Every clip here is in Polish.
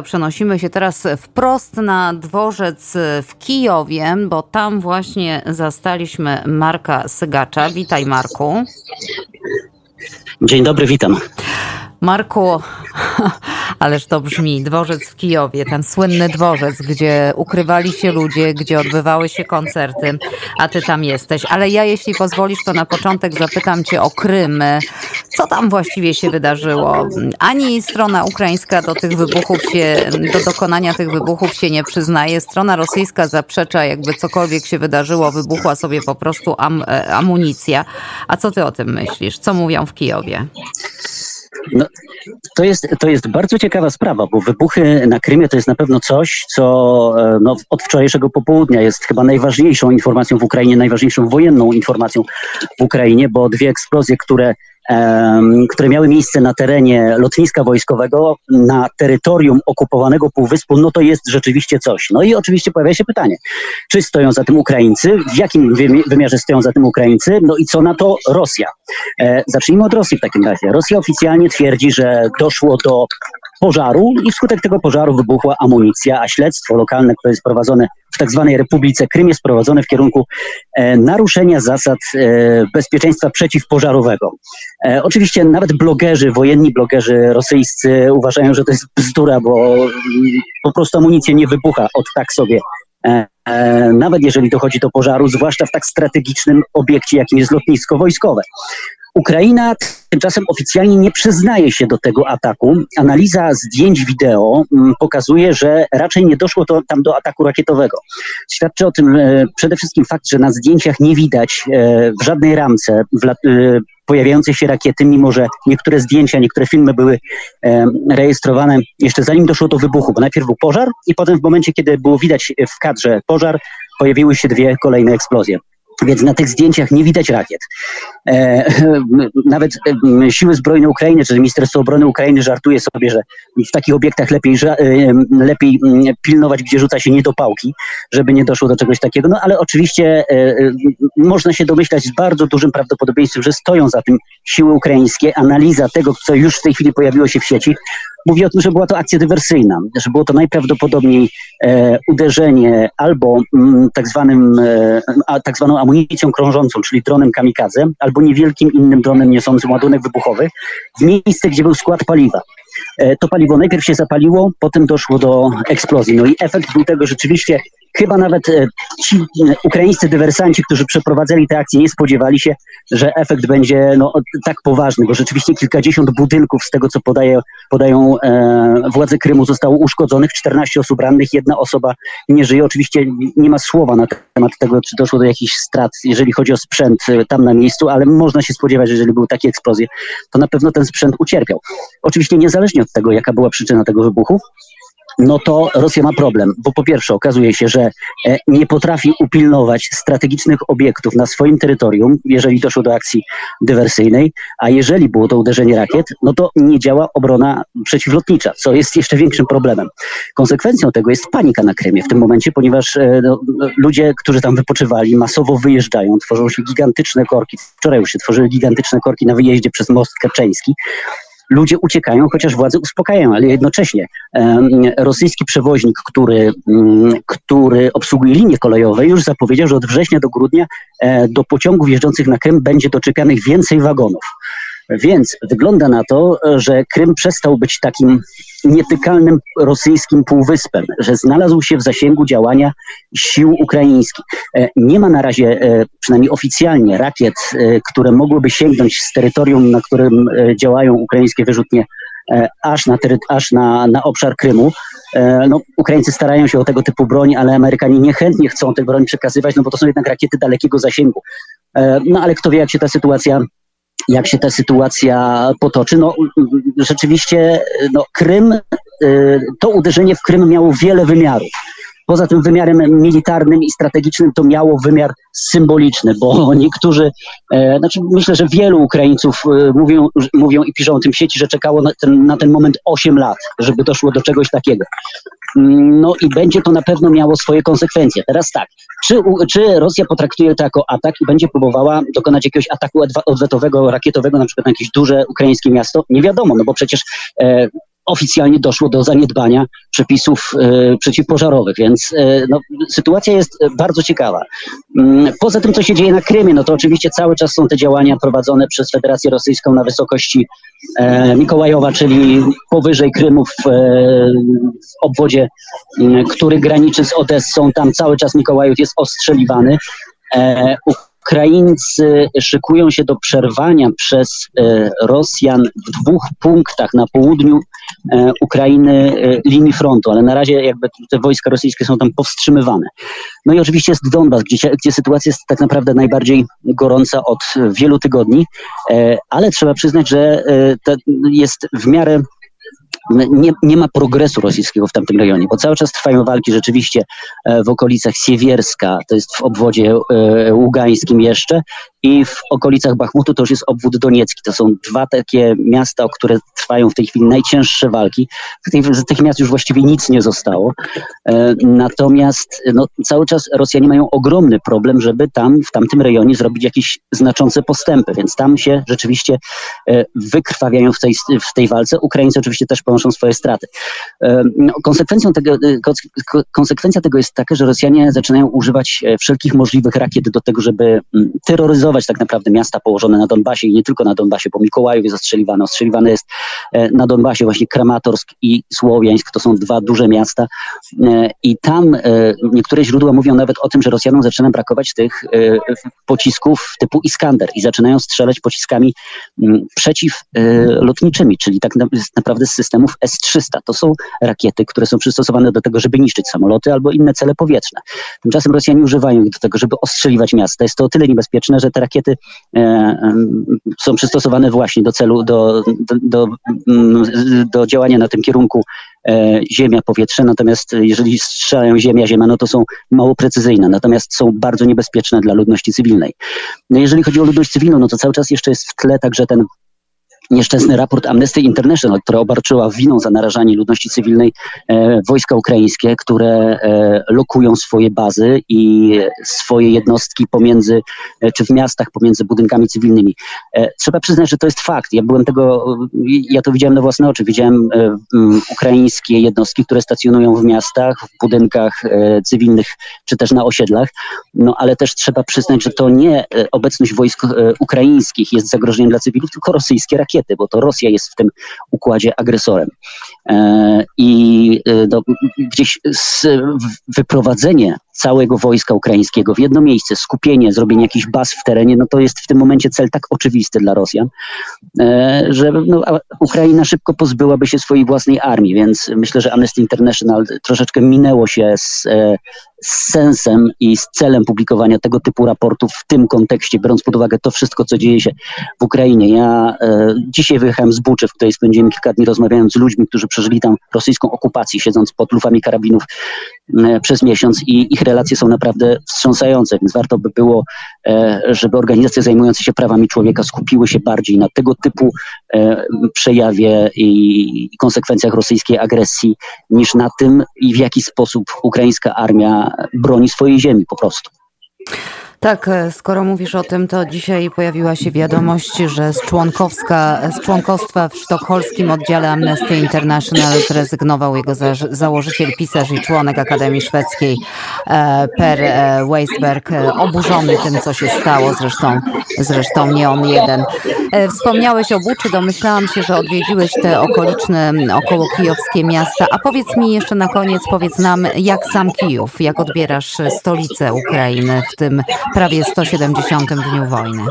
Przenosimy się teraz wprost na dworzec w Kijowie, bo tam właśnie zastaliśmy Marka Sygacza. Witaj Marku. Dzień dobry, witam. Marku, ależ to brzmi, dworzec w Kijowie, ten słynny dworzec, gdzie ukrywali się ludzie, gdzie odbywały się koncerty, a ty tam jesteś. Ale ja, jeśli pozwolisz, to na początek zapytam cię o Krym. Co tam właściwie się wydarzyło? Ani strona ukraińska do tych wybuchów się, do dokonania tych wybuchów się nie przyznaje. Strona rosyjska zaprzecza, jakby cokolwiek się wydarzyło, wybuchła sobie po prostu am, e, amunicja. A co ty o tym myślisz? Co mówią w Kijowie? No, to, jest, to jest bardzo ciekawa sprawa, bo wybuchy na Krymie to jest na pewno coś, co e, no, od wczorajszego popołudnia jest chyba najważniejszą informacją w Ukrainie, najważniejszą wojenną informacją w Ukrainie, bo dwie eksplozje, które które miały miejsce na terenie lotniska wojskowego, na terytorium okupowanego półwyspu, no to jest rzeczywiście coś. No i oczywiście pojawia się pytanie, czy stoją za tym Ukraińcy, w jakim wymiarze stoją za tym Ukraińcy, no i co na to Rosja. E, zacznijmy od Rosji w takim razie. Rosja oficjalnie twierdzi, że doszło do pożaru i wskutek tego pożaru wybuchła amunicja, a śledztwo lokalne, które jest prowadzone w tak zwanej Republice Krym jest prowadzone w kierunku e, naruszenia zasad e, bezpieczeństwa przeciwpożarowego. E, oczywiście nawet blogerzy, wojenni blogerzy rosyjscy uważają, że to jest bzdura, bo mm, po prostu amunicja nie wybucha od tak sobie e, e, nawet jeżeli dochodzi do pożaru, zwłaszcza w tak strategicznym obiekcie, jakim jest lotnisko wojskowe. Ukraina tymczasem oficjalnie nie przyznaje się do tego ataku. Analiza zdjęć wideo mm, pokazuje, że raczej nie doszło to, tam do ataku rakietowego. Świadczy o tym e, przede wszystkim fakt, że na zdjęciach nie widać e, w żadnej ramce e, pojawiającej się rakiety, mimo że niektóre zdjęcia, niektóre filmy były rejestrowane jeszcze zanim doszło do wybuchu, bo najpierw był pożar i potem w momencie, kiedy było widać w kadrze pożar, pojawiły się dwie kolejne eksplozje. Więc na tych zdjęciach nie widać rakiet. E, nawet e, siły zbrojne Ukrainy, czy Ministerstwo Obrony Ukrainy żartuje sobie, że w takich obiektach lepiej, e, lepiej pilnować, gdzie rzuca się niedopałki, żeby nie doszło do czegoś takiego. No ale oczywiście można się domyślać z bardzo dużym prawdopodobieństwem, że stoją za tym siły ukraińskie. Analiza tego, co już w tej chwili pojawiło się w sieci, mówi o tym, że była to akcja dywersyjna, że było to najprawdopodobniej e, uderzenie albo m, mm, tak, zwanym, e, a, tak zwaną amunicją krążącą, czyli dronem kamikadze, albo niewielkim innym dronem niosącym ładunek wybuchowy w miejsce, gdzie był skład paliwa. E, to paliwo najpierw się zapaliło, potem doszło do eksplozji. No i efekt był tego rzeczywiście Chyba nawet e, ci e, ukraińscy dywersanci, którzy przeprowadzali te akcje, nie spodziewali się, że efekt będzie no, tak poważny, bo rzeczywiście kilkadziesiąt budynków z tego, co podaje, podają e, władze Krymu, zostało uszkodzonych, 14 osób rannych, jedna osoba nie żyje. Oczywiście nie ma słowa na temat tego, czy doszło do jakichś strat, jeżeli chodzi o sprzęt e, tam na miejscu, ale można się spodziewać, że jeżeli były takie eksplozje, to na pewno ten sprzęt ucierpiał. Oczywiście niezależnie od tego, jaka była przyczyna tego wybuchu, no to Rosja ma problem, bo po pierwsze okazuje się, że e, nie potrafi upilnować strategicznych obiektów na swoim terytorium, jeżeli doszło do akcji dywersyjnej, a jeżeli było to uderzenie rakiet, no to nie działa obrona przeciwlotnicza, co jest jeszcze większym problemem. Konsekwencją tego jest panika na Krymie w tym momencie, ponieważ e, no, ludzie, którzy tam wypoczywali, masowo wyjeżdżają, tworzą się gigantyczne korki. Wczoraj już się tworzyły gigantyczne korki na wyjeździe przez most Kerczeński ludzie uciekają, chociaż władze uspokajają, ale jednocześnie rosyjski przewoźnik, który, mm, który obsługuje linie kolejowe, już zapowiedział, że od września do grudnia e, do pociągów jeżdżących na Krym będzie doczekanych więcej wagonów. Więc wygląda na to, że Krym przestał być takim nietykalnym rosyjskim półwyspem, że znalazł się w zasięgu działania sił ukraińskich. E, nie ma na razie, e, przynajmniej oficjalnie, rakiet, e, które mogłyby sięgnąć z terytorium, na którym działają ukraińskie wyrzutnie aż na, aż na, na obszar Krymu. No, Ukraińcy starają się o tego typu broń, ale Amerykanie niechętnie chcą tę broń przekazywać, no bo to są jednak rakiety dalekiego zasięgu. No ale kto wie, jak się ta sytuacja jak się ta sytuacja potoczy. No, rzeczywiście no, Krym, y, to uderzenie w Krym miało wiele wymiarów. Poza tym wymiarem militarnym i strategicznym to miało wymiar symboliczny, bo niektórzy, e, znaczy myślę, że wielu Ukraińców e, mówią, mówią i piszą o tym sieci, że czekało na ten, na ten moment 8 lat, żeby doszło do czegoś takiego. No i będzie to na pewno miało swoje konsekwencje. Teraz tak, czy, czy Rosja potraktuje to jako atak i będzie próbowała dokonać jakiegoś ataku odwetowego, rakietowego, na przykład na jakieś duże ukraińskie miasto? Nie wiadomo, no bo przecież e, oficjalnie doszło do zaniedbania przepisów e, przeciwpożarowych, więc e, no, sytuacja jest bardzo ciekawa. Mm, poza tym, co się dzieje na Krymie, no to oczywiście cały czas są te działania prowadzone przez Federację Rosyjską na wysokości e, Mikołajowa, czyli powyżej Krymu w, obwodzie, który graniczy z Odessą. Tam cały czas Mikołajów jest ostrzeliwany. Ukraińcy szykują się do przerwania przez e, Rosjan w dwóch punktach na południu e, Ukrainy e, linii frontu, ale na razie jakby te wojska rosyjskie są tam powstrzymywane. No i oczywiście jest Donbas, gdzie, gdzie sytuacja jest tak naprawdę najbardziej gorąca od wielu tygodni, ale trzeba przyznać, że jest w miarę nie, nie ma progresu rosyjskiego w tamtym rejonie, bo cały czas trwają walki rzeczywiście e, w okolicach Siewierska, to jest w obwodzie e, ługańskim jeszcze, i w okolicach Bachmutu to już jest obwód doniecki. To są dwa takie miasta, o które trwają w tej chwili najcięższe walki. Z tych miast już właściwie nic nie zostało. E, natomiast no, cały czas Rosjanie mają ogromny problem, żeby tam, w tamtym rejonie zrobić jakieś znaczące postępy, więc tam się rzeczywiście wykrwawiają w tej, w tej walce. Ukraińcy oczywiście też ponoszą swoje straty. No, konsekwencją tego, konsekwencja tego jest taka, że Rosjanie zaczynają używać e, wszelkich możliwych rakiet do tego, żeby mm, tak naprawdę miasta położone na Donbasie i nie tylko na Donbasie, bo Mikołajów jest ostrzeliwany. Ostrzeliwany jest e, na Donbasie właśnie Kramatorsk i Słowiańsk. To są dwa duże miasta e, i tam niektóre źródła mówią nawet o tym, że Rosjanom zaczyna brakować tych pocisków typu Iskander i zaczynają strzelać pociskami mm, przeciwlotniczymi, czyli tak naprawdę z systemów s-300. To są rakiety, które są przystosowane do tego, żeby niszczyć samoloty albo inne cele powietrzne. Tymczasem Rosjanie używają ich do tego, żeby ostrzeliwać miasta. Jest to o tyle niebezpieczne, że te rakiety e, są przystosowane właśnie do celu, do, do, do, mm, do działania na tym kierunku e, ziemia, powietrze, natomiast jeżeli strzelają ziemia, ziemia, no to są mało precyzyjne, natomiast są bardzo niebezpieczne dla ludności cywilnej. No jeżeli chodzi o ludność cywilną, no to cały czas jeszcze jest w tle także ten nieszczęsny raport Amnesty International, która obarczyła winą za narażanie ludności cywilnej e, wojska ukraińskie, które e, lokują swoje bazy i swoje jednostki pomiędzy, e, czy w miastach pomiędzy budynkami cywilnymi. E, trzeba przyznać, że to jest fakt. Ja byłem tego, ja to widziałem na własne oczy. Widziałem e, ukraińskie jednostki, które stacjonują w miastach, w budynkach e, cywilnych, czy też na osiedlach. No ale też trzeba przyznać, że to nie obecność wojsk ukraińskich jest zagrożeniem dla cywilów, tylko rosyjskie rakiety bo to Rosja jest w tym układzie agresorem. E, I no, gdzieś wyprowadzenie całego wojska ukraińskiego w jedno miejsce, skupienie, zrobienie jakichś baz w terenie, no to jest w tym momencie cel tak oczywisty dla Rosjan, e, że no, Ukraina szybko pozbyłaby się swojej własnej armii, więc myślę, że Amnesty International troszeczkę minęło się z, z sensem i z celem publikowania tego typu raportów w tym kontekście, biorąc pod uwagę to wszystko, co dzieje się w Ukrainie. Ja e, dzisiaj wyjechałem z Buczy, w której spędziłem kilka dni rozmawiając z ludźmi, którzy przeżyli tam rosyjską okupację, siedząc pod lufami karabinów e, przez miesiąc i ich relacje są naprawdę wstrząsające, więc warto by było, e, żeby organizacje zajmujące się prawami człowieka skupiły się bardziej na tego typu e, przejawie i konsekwencjach rosyjskiej agresji, niż na tym i w jaki sposób ukraińska armia broni swojej ziemi po prostu. Tak, e, skoro mówisz o tym, to dzisiaj pojawiła się wiadomość, że z, członkowska, z członkostwa w sztokholmskim oddziale Amnesty International zrezygnował jego za, założyciel, pisarz i członek Akademii Szwedzkiej Per e, Weisberg, oburzony tym, co się stało, zresztą, zresztą nie on jeden. Wspomniałeś o Buczy, domyślałam się, że odwiedziłeś te okoliczne, około kijowskie miasta, a powiedz mi jeszcze na koniec, powiedz nam, jak sam Kijów, jak odbierasz stolicę Ukrainy w tym prawie 170 dniu wojny?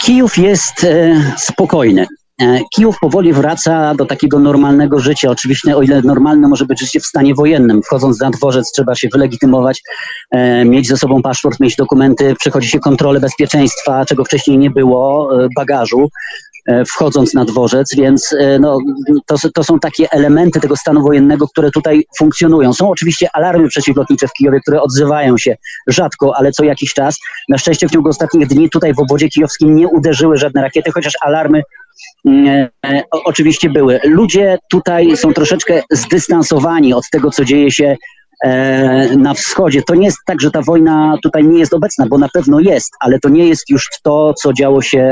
Kijów jest e, spokojny. E, Kijów powoli wraca do takiego normalnego życia. Oczywiście, o ile normalne może być życie w stanie wojennym. Wchodząc na dworzec, trzeba się wylegitymować, e, mieć ze sobą paszport, mieć dokumenty, przechodzi się kontrolę bezpieczeństwa, czego wcześniej nie było, bagażu. E, wchodząc na dworzec, więc e, no, to, to są takie elementy tego stanu wojennego, które tutaj funkcjonują. Są oczywiście alarmy przeciwlotnicze w Kijowie, które odzywają się rzadko, ale co jakiś czas. Na szczęście w ciągu ostatnich dni tutaj w obwodzie kijowskim nie uderzyły żadne rakiety, chociaż alarmy mm, e, oczywiście były. Ludzie tutaj są troszeczkę zdystansowani od tego, co dzieje się na wschodzie. To nie jest tak, że ta wojna tutaj nie jest obecna, bo na pewno jest, ale to nie jest już to, co działo się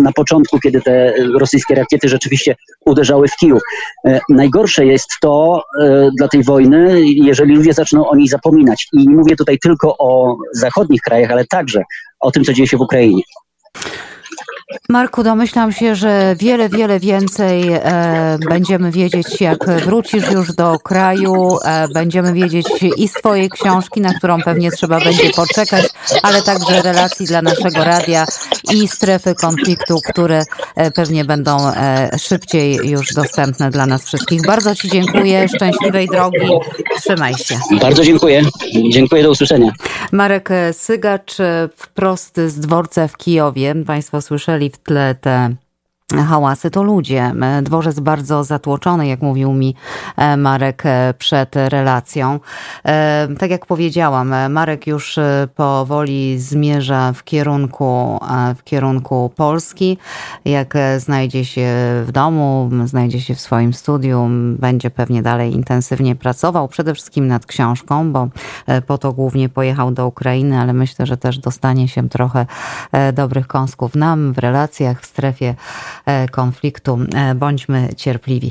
na początku, kiedy te rosyjskie rakiety rzeczywiście uderzały w Kijów. Najgorsze jest to dla tej wojny, jeżeli ludzie zaczną o niej zapominać. I nie mówię tutaj tylko o zachodnich krajach, ale także o tym, co dzieje się w Ukrainie. Marku, domyślam się, że wiele, wiele więcej e, będziemy wiedzieć, jak wrócisz już do kraju. E, będziemy wiedzieć i z Twojej książki, na którą pewnie trzeba będzie poczekać, ale także relacji dla naszego radia i strefy konfliktu, które e, pewnie będą e, szybciej już dostępne dla nas wszystkich. Bardzo Ci dziękuję. Szczęśliwej drogi. Trzymaj się. Bardzo dziękuję. Dziękuję, do usłyszenia. Marek Sygacz wprost z dworca w Kijowie. Państwo słyszeli w tle te hałasy to ludzie. Dworzec bardzo zatłoczony, jak mówił mi e, Marek e, przed relacją. E, tak jak powiedziałam, Marek już powoli zmierza w kierunku, w kierunku Polski. Jak znajdzie się w domu, znajdzie się w swoim studium, będzie pewnie dalej intensywnie pracował, przede wszystkim nad książką, bo po to głównie pojechał do Ukrainy, ale myślę, że też dostanie się trochę dobrych kąsków nam w relacjach, w strefie konfliktu. Bądźmy cierpliwi.